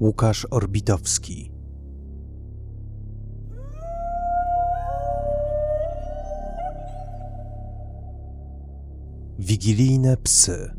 Łukasz Orbitowski. Wigilijne psy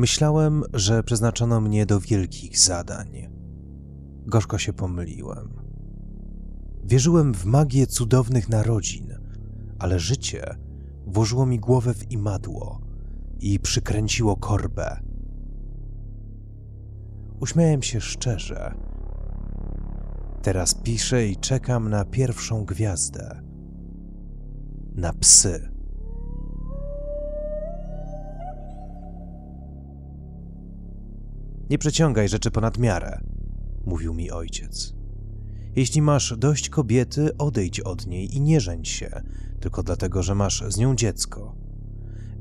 Myślałem, że przeznaczono mnie do wielkich zadań. Gorzko się pomyliłem. Wierzyłem w magię cudownych narodzin, ale życie włożyło mi głowę w imadło i przykręciło korbę. Uśmiałem się szczerze. Teraz piszę i czekam na pierwszą gwiazdę. Na psy. Nie przeciągaj rzeczy ponad miarę, mówił mi ojciec. Jeśli masz dość kobiety, odejdź od niej i nie żeń się, tylko dlatego, że masz z nią dziecko.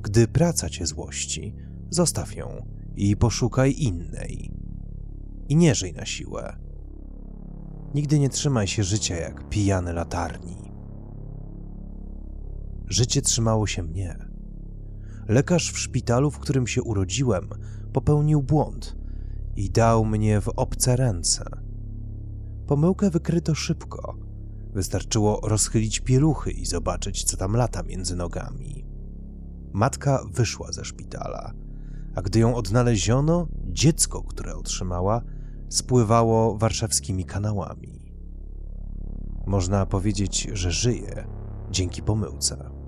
Gdy praca cię złości, zostaw ją i poszukaj innej. I nie żyj na siłę. Nigdy nie trzymaj się życia jak pijany latarni. Życie trzymało się mnie. Lekarz w szpitalu, w którym się urodziłem, popełnił błąd i dał mnie w obce ręce. Pomyłkę wykryto szybko. Wystarczyło rozchylić pieluchy i zobaczyć, co tam lata między nogami. Matka wyszła ze szpitala, a gdy ją odnaleziono, dziecko, które otrzymała, spływało warszawskimi kanałami. Można powiedzieć, że żyje dzięki pomyłce.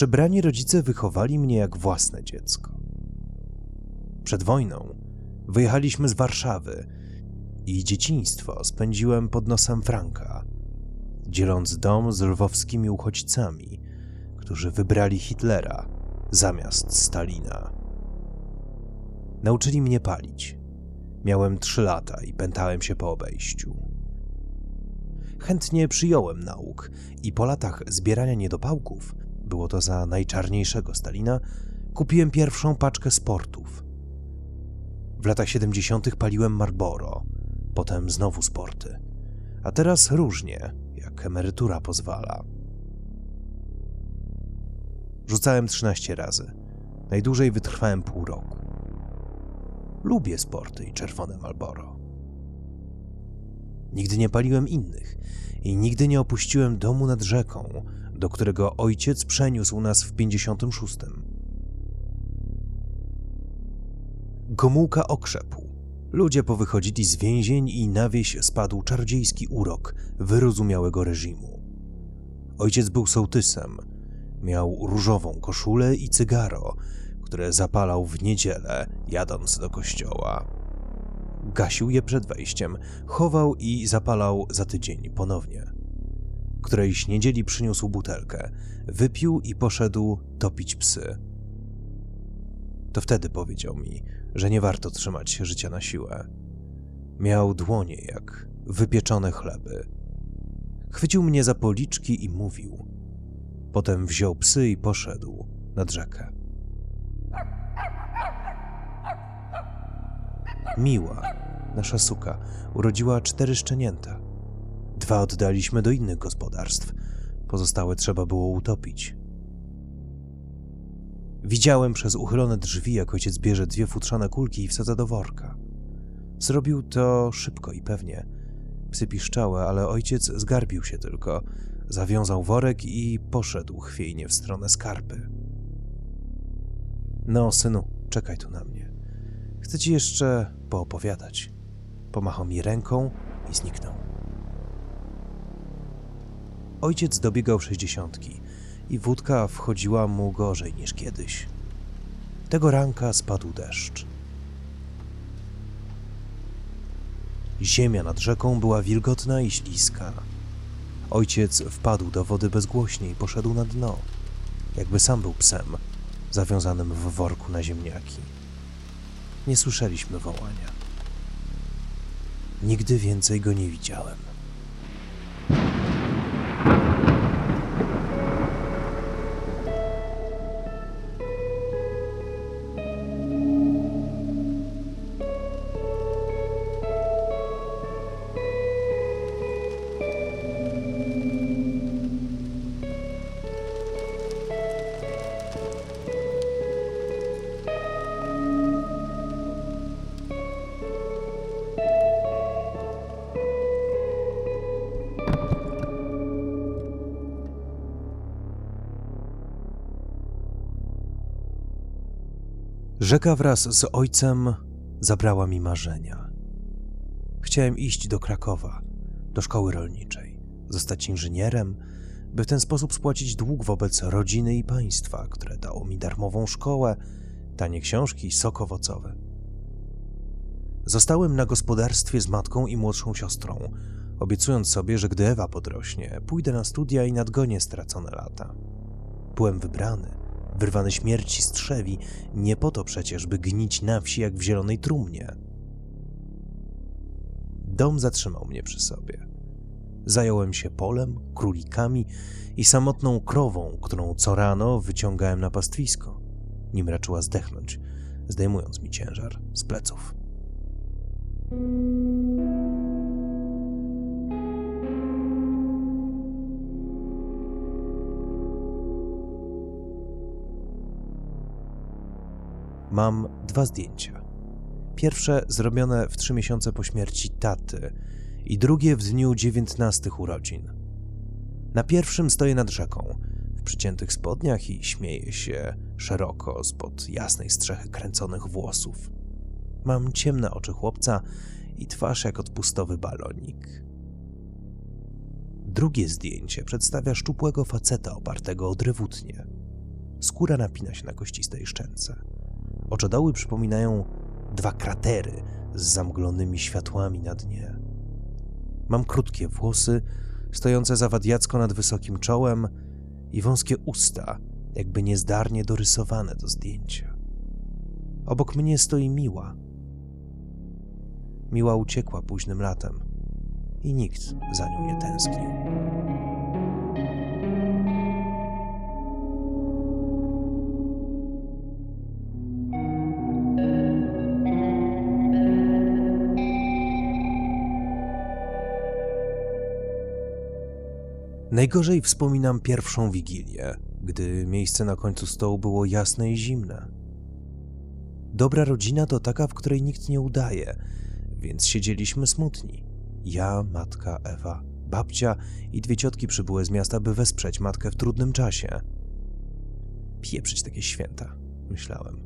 Przybrani rodzice wychowali mnie jak własne dziecko. Przed wojną wyjechaliśmy z Warszawy i dzieciństwo spędziłem pod nosem Franka, dzieląc dom z lwowskimi uchodźcami, którzy wybrali Hitlera zamiast Stalina. Nauczyli mnie palić. Miałem trzy lata i pętałem się po obejściu. Chętnie przyjąłem nauk i po latach zbierania niedopałków było to za najczarniejszego Stalina, kupiłem pierwszą paczkę sportów. W latach 70. paliłem Marlboro, potem znowu sporty, a teraz różnie, jak emerytura pozwala. Rzucałem 13 razy. Najdłużej wytrwałem pół roku. Lubię sporty i czerwone Marlboro. Nigdy nie paliłem innych i nigdy nie opuściłem domu nad rzeką, do którego ojciec przeniósł nas w 56. Gomułka okrzepł. Ludzie powychodzili z więzień i na wieś spadł czarodziejski urok wyrozumiałego reżimu. Ojciec był sołtysem. Miał różową koszulę i cygaro, które zapalał w niedzielę, jadąc do kościoła. Gasił je przed wejściem, chował i zapalał za tydzień ponownie. Którejś niedzieli przyniósł butelkę, wypił i poszedł topić psy. To wtedy powiedział mi, że nie warto trzymać się życia na siłę. Miał dłonie jak wypieczone chleby. Chwycił mnie za policzki i mówił. Potem wziął psy i poszedł nad rzekę. Miła, nasza suka, urodziła cztery szczenięta. Dwa oddaliśmy do innych gospodarstw, pozostałe trzeba było utopić. Widziałem przez uchylone drzwi, jak ojciec bierze dwie futrzane kulki i wsadza do worka. Zrobił to szybko i pewnie. Psy piszczały, ale ojciec zgarbił się tylko, zawiązał worek i poszedł chwiejnie w stronę skarpy. No, synu, czekaj tu na mnie. Chcę ci jeszcze poopowiadać. Pomachał mi ręką i zniknął. Ojciec dobiegał sześćdziesiątki i wódka wchodziła mu gorzej niż kiedyś. Tego ranka spadł deszcz. Ziemia nad rzeką była wilgotna i śliska. Ojciec wpadł do wody bezgłośnie i poszedł na dno, jakby sam był psem, zawiązanym w worku na ziemniaki. Nie słyszeliśmy wołania. Nigdy więcej go nie widziałem. Rzeka wraz z ojcem zabrała mi marzenia. Chciałem iść do Krakowa, do szkoły rolniczej, zostać inżynierem, by w ten sposób spłacić dług wobec rodziny i państwa, które dało mi darmową szkołę, tanie książki i sok owocowy. Zostałem na gospodarstwie z matką i młodszą siostrą, obiecując sobie, że gdy Ewa podrośnie, pójdę na studia i nadgonię stracone lata. Byłem wybrany, wyrwany śmierci strzewi, nie po to przecież, by gnić na wsi jak w zielonej trumnie. Dom zatrzymał mnie przy sobie. Zająłem się polem, królikami i samotną krową, którą co rano wyciągałem na pastwisko, nim raczyła zdechnąć, zdejmując mi ciężar z pleców. Mam dwa zdjęcia. Pierwsze zrobione w trzy miesiące po śmierci taty i drugie w dniu dziewiętnastych urodzin. Na pierwszym stoję nad rzeką, w przyciętych spodniach i śmieję się szeroko spod jasnej strzechy kręconych włosów. Mam ciemne oczy chłopca i twarz jak odpustowy balonik. Drugie zdjęcie przedstawia szczupłego faceta opartego o drewutnie. Skóra napina się na kościstej szczęce. Oczodoły przypominają dwa kratery z zamglonymi światłami na dnie. Mam krótkie włosy, stojące zawadiacko nad wysokim czołem i wąskie usta, jakby niezdarnie dorysowane do zdjęcia. Obok mnie stoi Miła. Miła uciekła późnym latem i nikt za nią nie tęsknił. Najgorzej wspominam pierwszą wigilię, gdy miejsce na końcu stołu było jasne i zimne. Dobra rodzina to taka, w której nikt nie udaje, więc siedzieliśmy smutni. Ja, matka, Ewa, babcia i dwie ciotki przybyły z miasta, by wesprzeć matkę w trudnym czasie. Pieprzyć takie święta, myślałem.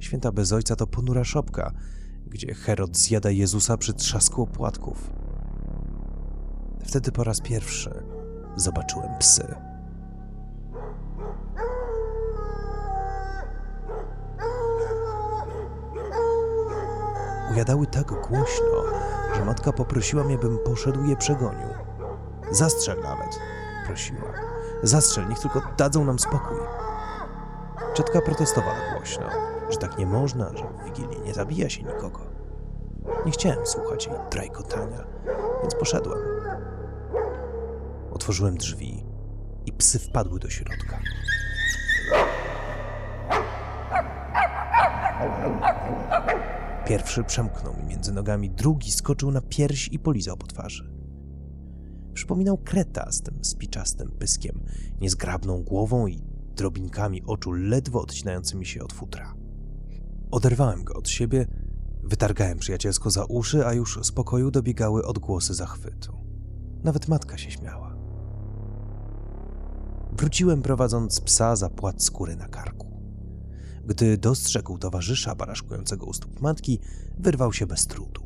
Święta bez ojca to ponura szopka, gdzie Herod zjada Jezusa przy trzasku opłatków. Wtedy po raz pierwszy zobaczyłem psy. Ujadały tak głośno, że matka poprosiła mnie, bym poszedł je przegonił. Zastrzel nawet, prosiła. Zastrzel, niech tylko dadzą nam spokój. Ciotka protestowała głośno, że tak nie można, że w Wigilię nie zabija się nikogo. Nie chciałem słuchać jej trajkotania, więc poszedłem. Otworzyłem drzwi i psy wpadły do środka. Pierwszy przemknął mi między nogami, drugi skoczył na pierś i polizał po twarzy. Przypominał kreta z tym spiczastym pyskiem, niezgrabną głową i drobinkami oczu ledwo odcinającymi się od futra. Oderwałem go od siebie, wytargałem przyjacielsko za uszy, a już z pokoju dobiegały odgłosy zachwytu. Nawet matka się śmiała. Wróciłem prowadząc psa za płat skóry na karku. Gdy dostrzegł towarzysza baraszkującego u stóp matki, wyrwał się bez trudu.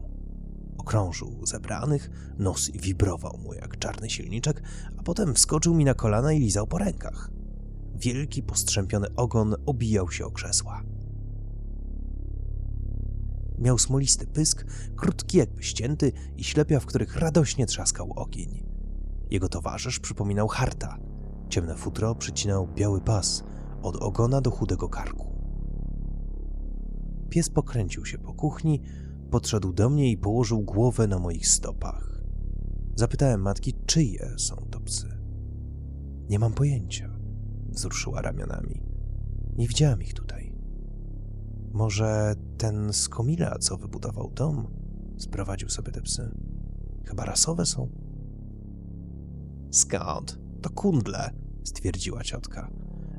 Okrążył zebranych, nos wibrował mu jak czarny silniczek, a potem wskoczył mi na kolana i lizał po rękach. Wielki, postrzępiony ogon obijał się o krzesła. Miał smolisty pysk, krótki jakby ścięty i ślepia, w których radośnie trzaskał ogień. Jego towarzysz przypominał harta. Ciemne futro przycinał biały pas od ogona do chudego karku. Pies pokręcił się po kuchni, podszedł do mnie i położył głowę na moich stopach. Zapytałem matki, czyje są to psy. Nie mam pojęcia, wzruszyła ramionami. Nie widziałam ich tutaj. Może ten z Komila, co wybudował dom, sprowadził sobie te psy. Chyba rasowe są. Skąd? To kundle, stwierdziła ciotka.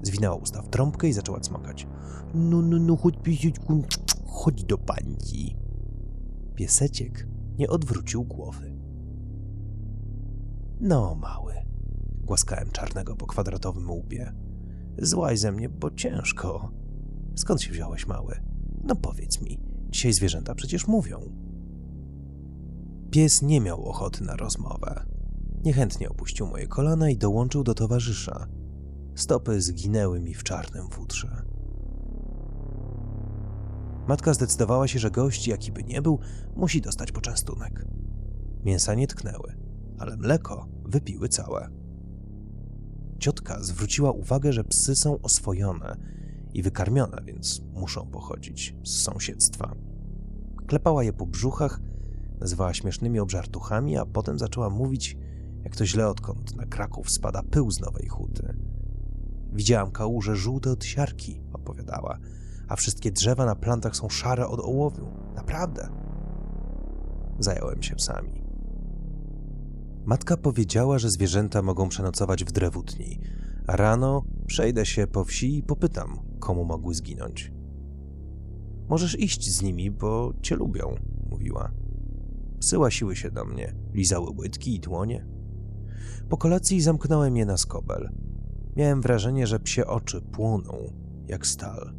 Zwinęła usta w trąbkę i zaczęła cmokać. No, no, no, chodź piesieczku, chodź do pańki. Pieseciek nie odwrócił głowy. No, mały, głaskałem czarnego po kwadratowym łbie. Złaj ze mnie, bo ciężko. Skąd się wziąłeś, mały? No powiedz mi, dzisiaj zwierzęta przecież mówią. Pies nie miał ochoty na rozmowę. Niechętnie opuścił moje kolana i dołączył do towarzysza. Stopy zginęły mi w czarnym futrze. Matka zdecydowała się, że gość, jaki by nie był, musi dostać poczęstunek. Mięsa nie tknęły, ale mleko wypiły całe. Ciotka zwróciła uwagę, że psy są oswojone i wykarmione, więc muszą pochodzić z sąsiedztwa. Klepała je po brzuchach, nazywała śmiesznymi obżartuchami, a potem zaczęła mówić, jak to źle odkąd na Kraków spada pył z nowej huty. Widziałam kałuże żółte od siarki, opowiadała, a wszystkie drzewa na plantach są szare od ołowiu. Naprawdę. Zająłem się psami. Matka powiedziała, że zwierzęta mogą przenocować w drewutni, a rano przejdę się po wsi i popytam, komu mogły zginąć. Możesz iść z nimi, bo cię lubią, mówiła. Psy łasiły się do mnie, lizały łydki i dłonie. Po kolacji zamknąłem je na skobel. Miałem wrażenie, że psie oczy płoną jak stal.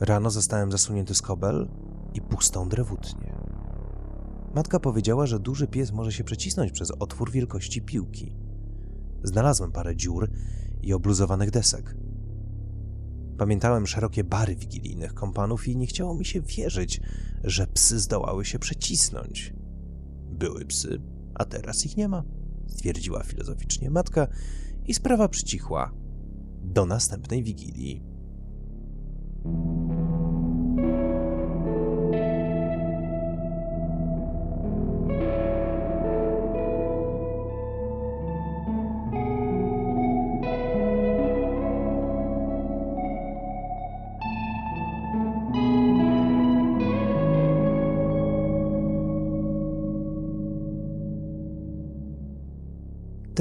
Rano zostałem zasunięty z kobel i pustą drewutnię. Matka powiedziała, że duży pies może się przecisnąć przez otwór wielkości piłki. Znalazłem parę dziur i obluzowanych desek. Pamiętałem szerokie bary wigilijnych kompanów i nie chciało mi się wierzyć, że psy zdołały się przecisnąć. Były psy, a teraz ich nie ma, stwierdziła filozoficznie matka i sprawa przycichła. Do następnej wigilii.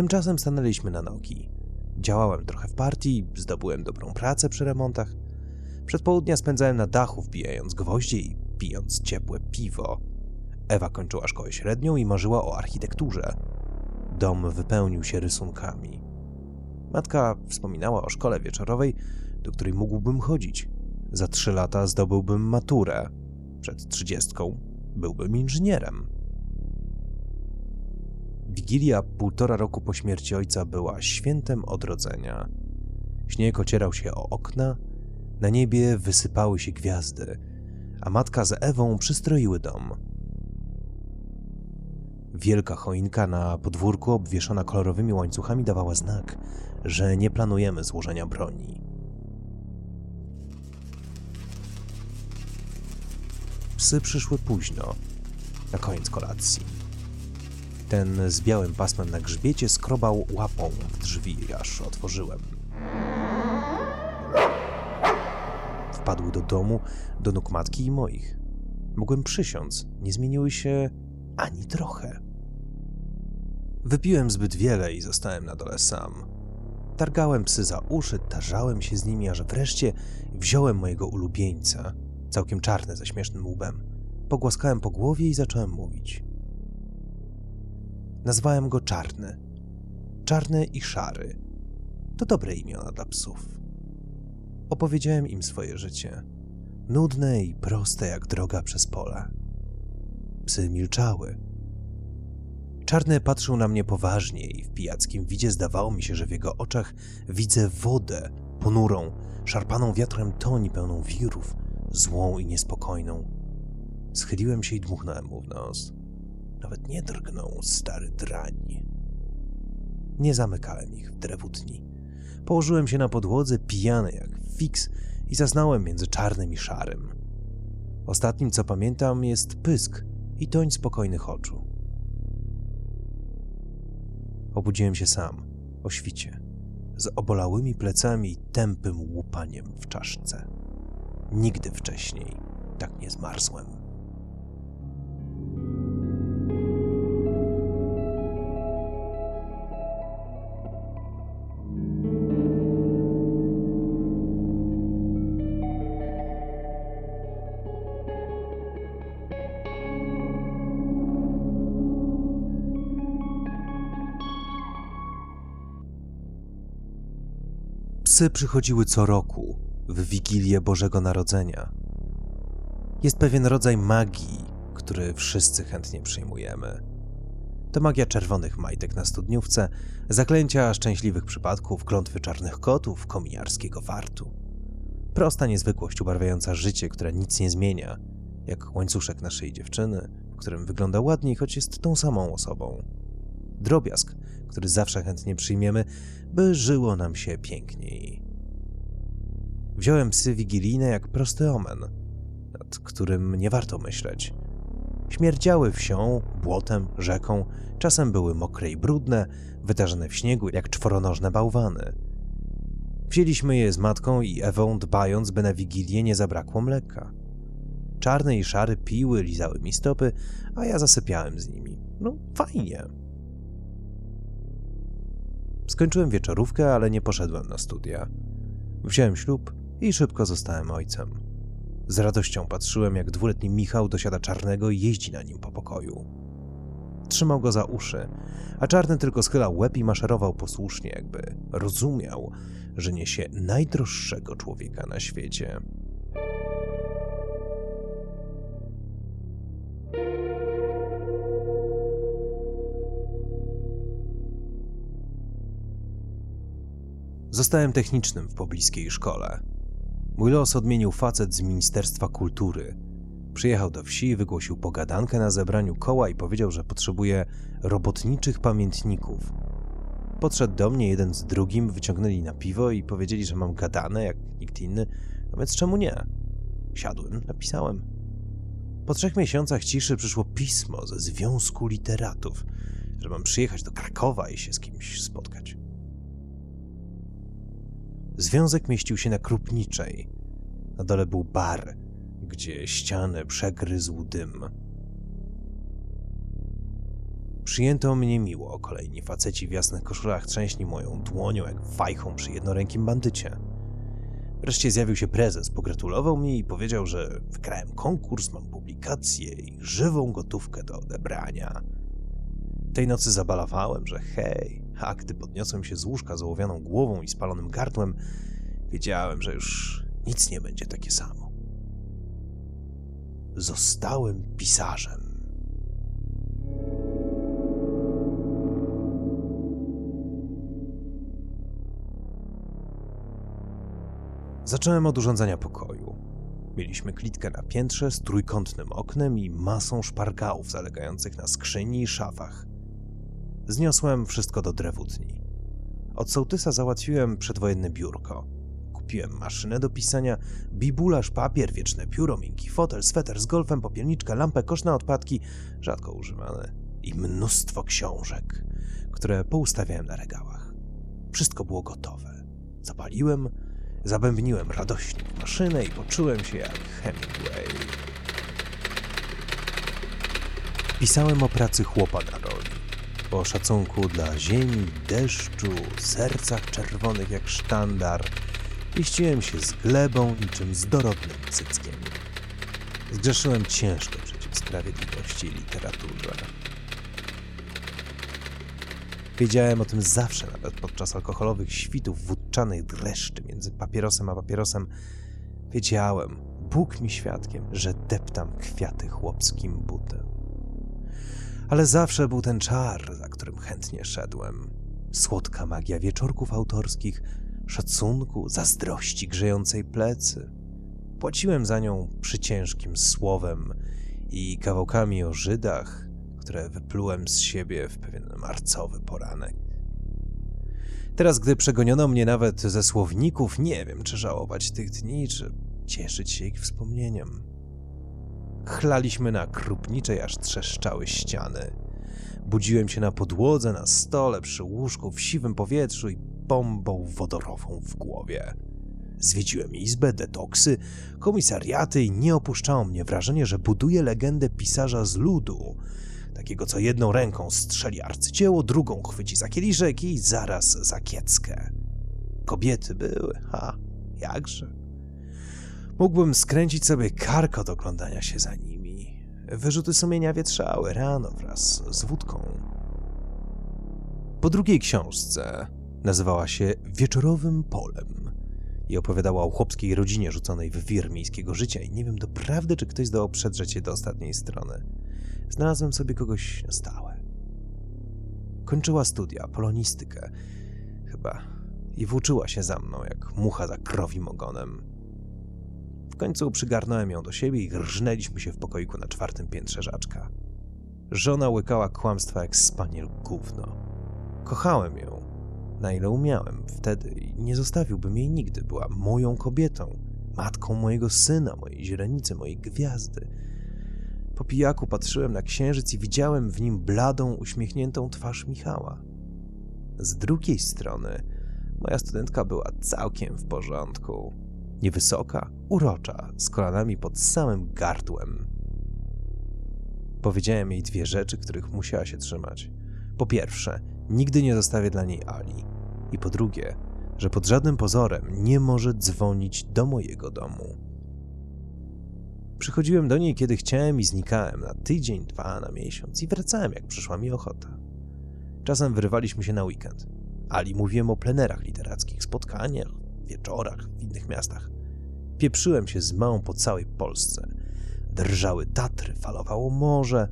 Tymczasem stanęliśmy na nogi. Działałem trochę w partii, zdobyłem dobrą pracę przy remontach. Przed południa spędzałem na dachu, wbijając gwoździe i pijąc ciepłe piwo. Ewa kończyła szkołę średnią i marzyła o architekturze. Dom wypełnił się rysunkami. Matka wspominała o szkole wieczorowej, do której mógłbym chodzić. Za trzy lata zdobyłbym maturę. Przed trzydziestką byłbym inżynierem. Wigilia półtora roku po śmierci ojca była świętem odrodzenia. Śnieg ocierał się o okna, na niebie wysypały się gwiazdy, a matka z Ewą przystroiły dom. Wielka choinka na podwórku obwieszona kolorowymi łańcuchami dawała znak, że nie planujemy złożenia broni. Psy przyszły późno, na koniec kolacji. Ten z białym pasmem na grzbiecie skrobał łapą w drzwi, aż otworzyłem. Wpadły do domu, do nóg matki i moich. Mogłem przysiąc, nie zmieniły się ani trochę. Wypiłem zbyt wiele i zostałem na dole sam. Targałem psy za uszy, tarzałem się z nimi, aż wreszcie wziąłem mojego ulubieńca, całkiem czarny ze śmiesznym łbem. Pogłaskałem po głowie i zacząłem mówić. Nazwałem go Czarny. Czarny i Szary. To dobre imiona dla psów. Opowiedziałem im swoje życie. Nudne i proste jak droga przez pole. Psy milczały. Czarny patrzył na mnie poważnie i w pijackim widzie zdawało mi się, że w jego oczach widzę wodę, ponurą, szarpaną wiatrem toń pełną wirów, złą i niespokojną. Schyliłem się i dmuchnąłem mu w nos. Nawet nie drgnął, stary drań. Nie zamykałem ich w drewutni. Położyłem się na podłodze, pijany jak fiks i zasnąłem między czarnym i szarym. Ostatnim, co pamiętam, jest pysk i toń spokojnych oczu. Obudziłem się sam, o świcie, z obolałymi plecami i tępym łupaniem w czaszce. Nigdy wcześniej tak nie zmarzłem. Psy przychodziły co roku, w Wigilię Bożego Narodzenia. Jest pewien rodzaj magii, który wszyscy chętnie przyjmujemy. To magia czerwonych majtek na studniówce, zaklęcia szczęśliwych przypadków, klątwy czarnych kotów, kominiarskiego fartu. Prosta niezwykłość ubarwiająca życie, która nic nie zmienia, jak łańcuszek naszej dziewczyny, w którym wygląda ładniej, choć jest tą samą osobą. Drobiazg, który zawsze chętnie przyjmiemy, by żyło nam się piękniej. Wziąłem psy wigilijne jak prosty omen, nad którym nie warto myśleć. Śmierdziały wsią, błotem, rzeką, czasem były mokre i brudne, wytarzane w śniegu jak czworonożne bałwany. Wzięliśmy je z matką i Ewą, dbając, by na wigilię nie zabrakło mleka. Czarny i szary piły, lizały mi stopy, a ja zasypiałem z nimi. No, fajnie. Skończyłem wieczorówkę, ale nie poszedłem na studia. Wziąłem ślub i szybko zostałem ojcem. Z radością patrzyłem, jak dwuletni Michał dosiada czarnego i jeździ na nim po pokoju. Trzymał go za uszy, a czarny tylko schylał łeb i maszerował posłusznie, jakby rozumiał, że niesie najdroższego człowieka na świecie. Zostałem technicznym w pobliskiej szkole. Mój los odmienił facet z Ministerstwa Kultury. Przyjechał do wsi, wygłosił pogadankę na zebraniu koła i powiedział, że potrzebuje robotniczych pamiętników. Podszedł do mnie jeden z drugim, wyciągnęli na piwo i powiedzieli, że mam gadane jak nikt inny, no więc czemu nie? Siadłem, napisałem. Po trzech miesiącach ciszy przyszło pismo ze Związku Literatów, że mam przyjechać do Krakowa i się z kimś spotkać. Związek mieścił się na Krupniczej. Na dole był bar, gdzie ścianę przegryzł dym. Przyjęto mnie miło, kolejni faceci w jasnych koszulach trzęśli moją dłonią jak fajchą przy jednorękim bandycie. Wreszcie zjawił się prezes, pogratulował mi i powiedział, że wygrałem konkurs, mam publikację i żywą gotówkę do odebrania. Tej nocy zabalawałem, że hej, a gdy podniosłem się z łóżka z ołowianą głową i spalonym gardłem, wiedziałem, że już nic nie będzie takie samo. Zostałem pisarzem. Zacząłem od urządzenia pokoju. Mieliśmy klitkę na piętrze z trójkątnym oknem i masą szpargałów zalegających na skrzyni i szafach. Zniosłem wszystko do drewutni. Od sołtysa załatwiłem przedwojenne biurko. Kupiłem maszynę do pisania, bibularz, papier, wieczne pióro, miękki fotel, sweter z golfem, popielniczkę, lampę, kosz na odpadki, rzadko używane, i mnóstwo książek, które poustawiałem na regałach. Wszystko było gotowe. Zapaliłem, zabębniłem radośnie maszynę i poczułem się jak Hemingway. Pisałem o pracy chłopa na roli o szacunku dla ziemi, deszczu, sercach czerwonych jak sztandar, pieściłem się z glebą niczym z dorodnym cyckiem. Zgrzeszyłem ciężko przeciw sprawiedliwości i literaturze. Wiedziałem o tym zawsze, nawet podczas alkoholowych świtów wódczanych dreszczy między papierosem a papierosem. Wiedziałem, Bóg mi świadkiem, że deptam kwiaty chłopskim butem ale zawsze był ten czar, za którym chętnie szedłem. Słodka magia wieczorków autorskich, szacunku, zazdrości grzejącej plecy. Płaciłem za nią przyciężkim słowem i kawałkami o Żydach, które wyplułem z siebie w pewien marcowy poranek. Teraz, gdy przegoniono mnie nawet ze słowników, nie wiem, czy żałować tych dni, czy cieszyć się ich wspomnieniem. Chlaliśmy na krupniczej, aż trzeszczały ściany. Budziłem się na podłodze, na stole, przy łóżku, w siwym powietrzu i bombą wodorową w głowie. Zwiedziłem izbę, detoksy, komisariaty i nie opuszczało mnie wrażenie, że buduję legendę pisarza z ludu, takiego co jedną ręką strzeli arcydzieło, drugą chwyci za kieliszek i zaraz za kieckę. Kobiety były, ha, jakże. Mógłbym skręcić sobie kark od oglądania się za nimi. Wyrzuty sumienia wietrzały rano wraz z wódką. Po drugiej książce nazywała się Wieczorowym Polem i opowiadała o chłopskiej rodzinie rzuconej w wir miejskiego życia i nie wiem doprawdy, czy ktoś zdołał przedrzeć się do ostatniej strony. Znalazłem sobie kogoś na stałe. Kończyła studia, polonistykę, chyba, i włóczyła się za mną, jak mucha za krowim ogonem. Końcu przygarnąłem ją do siebie i rżnęliśmy się w pokoiku na czwartym piętrze żaczka. Żona łykała kłamstwa jak spaniel gówno. Kochałem ją, na ile umiałem wtedy i nie zostawiłbym jej nigdy. Była moją kobietą, matką mojego syna, mojej źrenicy, mojej gwiazdy. Po pijaku patrzyłem na księżyc i widziałem w nim bladą, uśmiechniętą twarz Michała. Z drugiej strony moja studentka była całkiem w porządku. Niewysoka, urocza, z kolanami pod samym gardłem. Powiedziałem jej dwie rzeczy, których musiała się trzymać. Po pierwsze, nigdy nie zostawię dla niej Ali. I po drugie, że pod żadnym pozorem nie może dzwonić do mojego domu. Przychodziłem do niej, kiedy chciałem i znikałem na tydzień, dwa, na miesiąc i wracałem, jak przyszła mi ochota. Czasem wyrywaliśmy się na weekend. Ali mówiłem o plenerach literackich, spotkaniach, wieczorach w innych miastach. Pieprzyłem się z małą po całej Polsce. Drżały Tatry, falowało morze,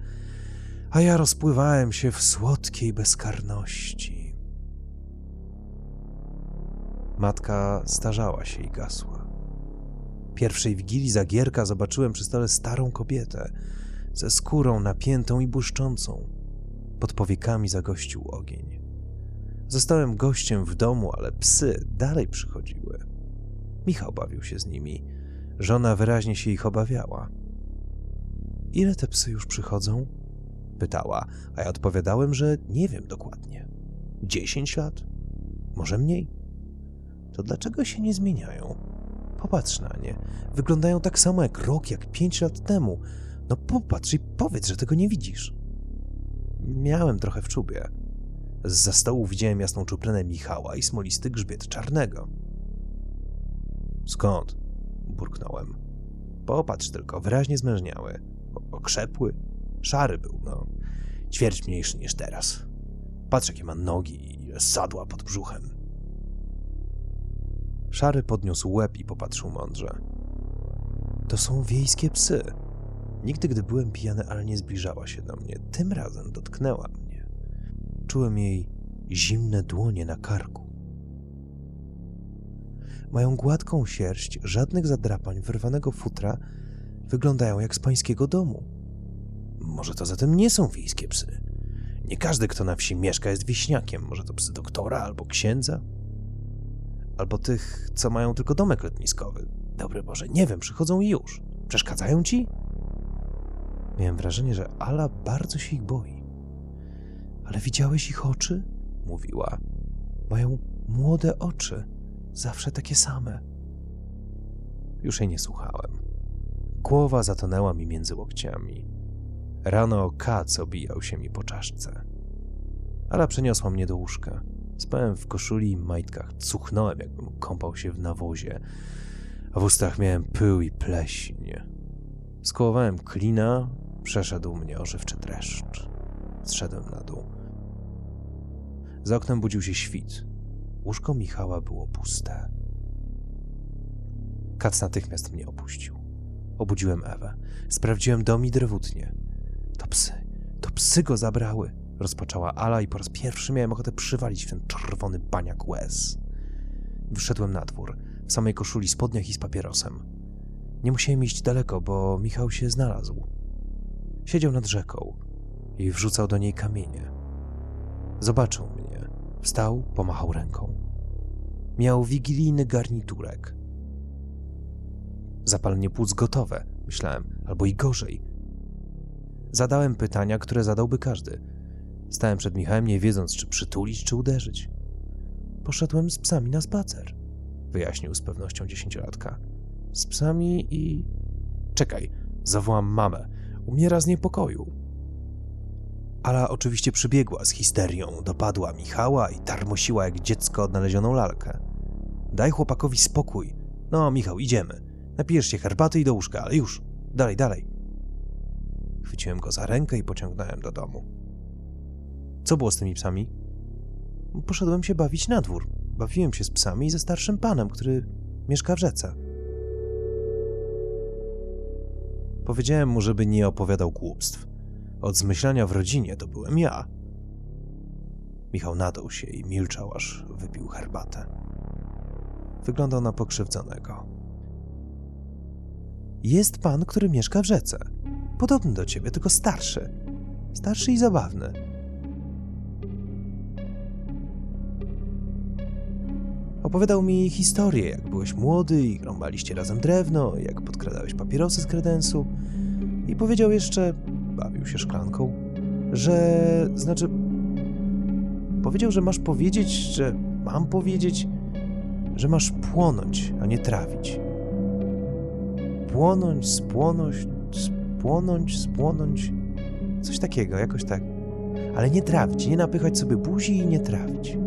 a ja rozpływałem się w słodkiej bezkarności. Matka starzała się i gasła. Pierwszej wigilii Zagierka zobaczyłem przy stole starą kobietę, ze skórą napiętą i błyszczącą. Pod powiekami zagościł ogień. Zostałem gościem w domu, ale psy dalej przychodziły. Michał bawił się z nimi. Żona wyraźnie się ich obawiała. Ile te psy już przychodzą? Pytała, a ja odpowiadałem, że nie wiem dokładnie. Dziesięć lat? Może mniej? To dlaczego się nie zmieniają? Popatrz na nie. Wyglądają tak samo jak rok, jak pięć lat temu. No popatrz i powiedz, że tego nie widzisz. Miałem trochę w czubie. Za stołu widziałem jasną czuprenę Michała i smolisty grzbiet czarnego. Skąd? burknąłem. Popatrz tylko, wyraźnie zmężniały. Okrzepły. Szary był, no. Ćwierć mniejszy niż teraz. Patrz, jakie ma nogi i sadła pod brzuchem. Szary podniósł łeb i popatrzył mądrze. To są wiejskie psy. Nigdy, gdy byłem pijany, ale nie zbliżała się do mnie. Tym razem dotknęła mnie. Czułem jej zimne dłonie na karku. Mają gładką sierść, żadnych zadrapań, wyrwanego futra, wyglądają jak z pańskiego domu. Może to zatem nie są wiejskie psy. Nie każdy, kto na wsi mieszka, jest wieśniakiem. Może to psy doktora albo księdza? Albo tych, co mają tylko domek letniskowy. Dobry Boże, nie wiem, przychodzą i już. Przeszkadzają ci? Miałem wrażenie, że Ala bardzo się ich boi. Ale widziałeś ich oczy? Mówiła. Mają młode oczy, zawsze takie same. Już jej nie słuchałem. Głowa zatonęła mi między łokciami. Rano kac obijał się mi po czaszce. Ala przeniosła mnie do łóżka. Spałem w koszuli i majtkach, cuchnąłem, jakbym kąpał się w nawozie, a w ustach miałem pył i pleśń. Skołowałem klina, przeszedł mnie ożywczy dreszcz. Zszedłem na dół. Za oknem budził się świt. Łóżko Michała było puste. Kac natychmiast mnie opuścił. Obudziłem Ewę. Sprawdziłem dom i drewutnie. To psy, to psy go zabrały, rozpoczęła Ala i po raz pierwszy miałem ochotę przywalić w ten czerwony baniak łez. Wyszedłem na dwór, w samej koszuli, spodniach i z papierosem. Nie musiałem iść daleko, bo Michał się znalazł. Siedział nad rzeką i wrzucał do niej kamienie. Zobaczył mnie, wstał, pomachał ręką. Miał wigilijny garniturek. Zapalenie płuc gotowe, myślałem, albo i gorzej. Zadałem pytania, które zadałby każdy. Stałem przed Michałem, nie wiedząc, czy przytulić, czy uderzyć. Poszedłem z psami na spacer, wyjaśnił z pewnością dziesięciolatka. Z psami i. Czekaj, zawołam mamę. Umiera z niepokoju. Ala oczywiście przybiegła z histerią, dopadła Michała i tarmosiła jak dziecko odnalezioną lalkę. Daj chłopakowi spokój. No, Michał, idziemy. Napijesz się herbaty i do łóżka, ale już. Dalej, dalej. Chwyciłem go za rękę i pociągnąłem do domu. Co było z tymi psami? Poszedłem się bawić na dwór. Bawiłem się z psami i ze starszym panem, który mieszka w rzece. Powiedziałem mu, żeby nie opowiadał głupstw. Od zmyślania w rodzinie to byłem ja. Michał nadał się i milczał, aż wypił herbatę. Wyglądał na pokrzywdzonego. Jest pan, który mieszka w rzece. Podobny do ciebie, tylko starszy. Starszy i zabawny. Opowiadał mi historię, jak byłeś młody i rąbaliście razem drewno, jak podkradałeś papierosy z kredensu. I powiedział jeszcze, bawił się szklanką, że znaczy. Powiedział, że masz powiedzieć, że mam powiedzieć, że masz płonąć, a nie trawić. Płonąć, spłonąć, spłonąć, spłonąć. Coś takiego, jakoś tak. Ale nie trawić, nie napychać sobie buzi i nie trawić.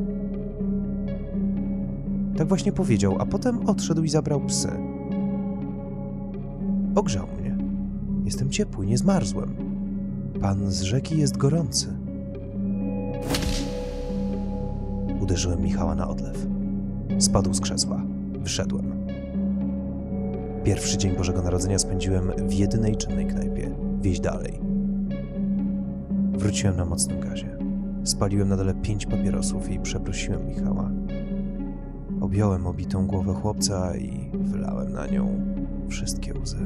Tak właśnie powiedział, a potem odszedł i zabrał psy. Ogrzał mnie. Jestem ciepły, nie zmarzłem. Pan z rzeki jest gorący. Uderzyłem Michała na odlew. Spadł z krzesła. Wyszedłem. Pierwszy dzień Bożego Narodzenia spędziłem w jedynej czynnej knajpie. Wieź dalej. Wróciłem na mocnym gazie. Spaliłem na dole pięć papierosów i przeprosiłem Michała. Objąłem obitą głowę chłopca i wylałem na nią wszystkie łzy.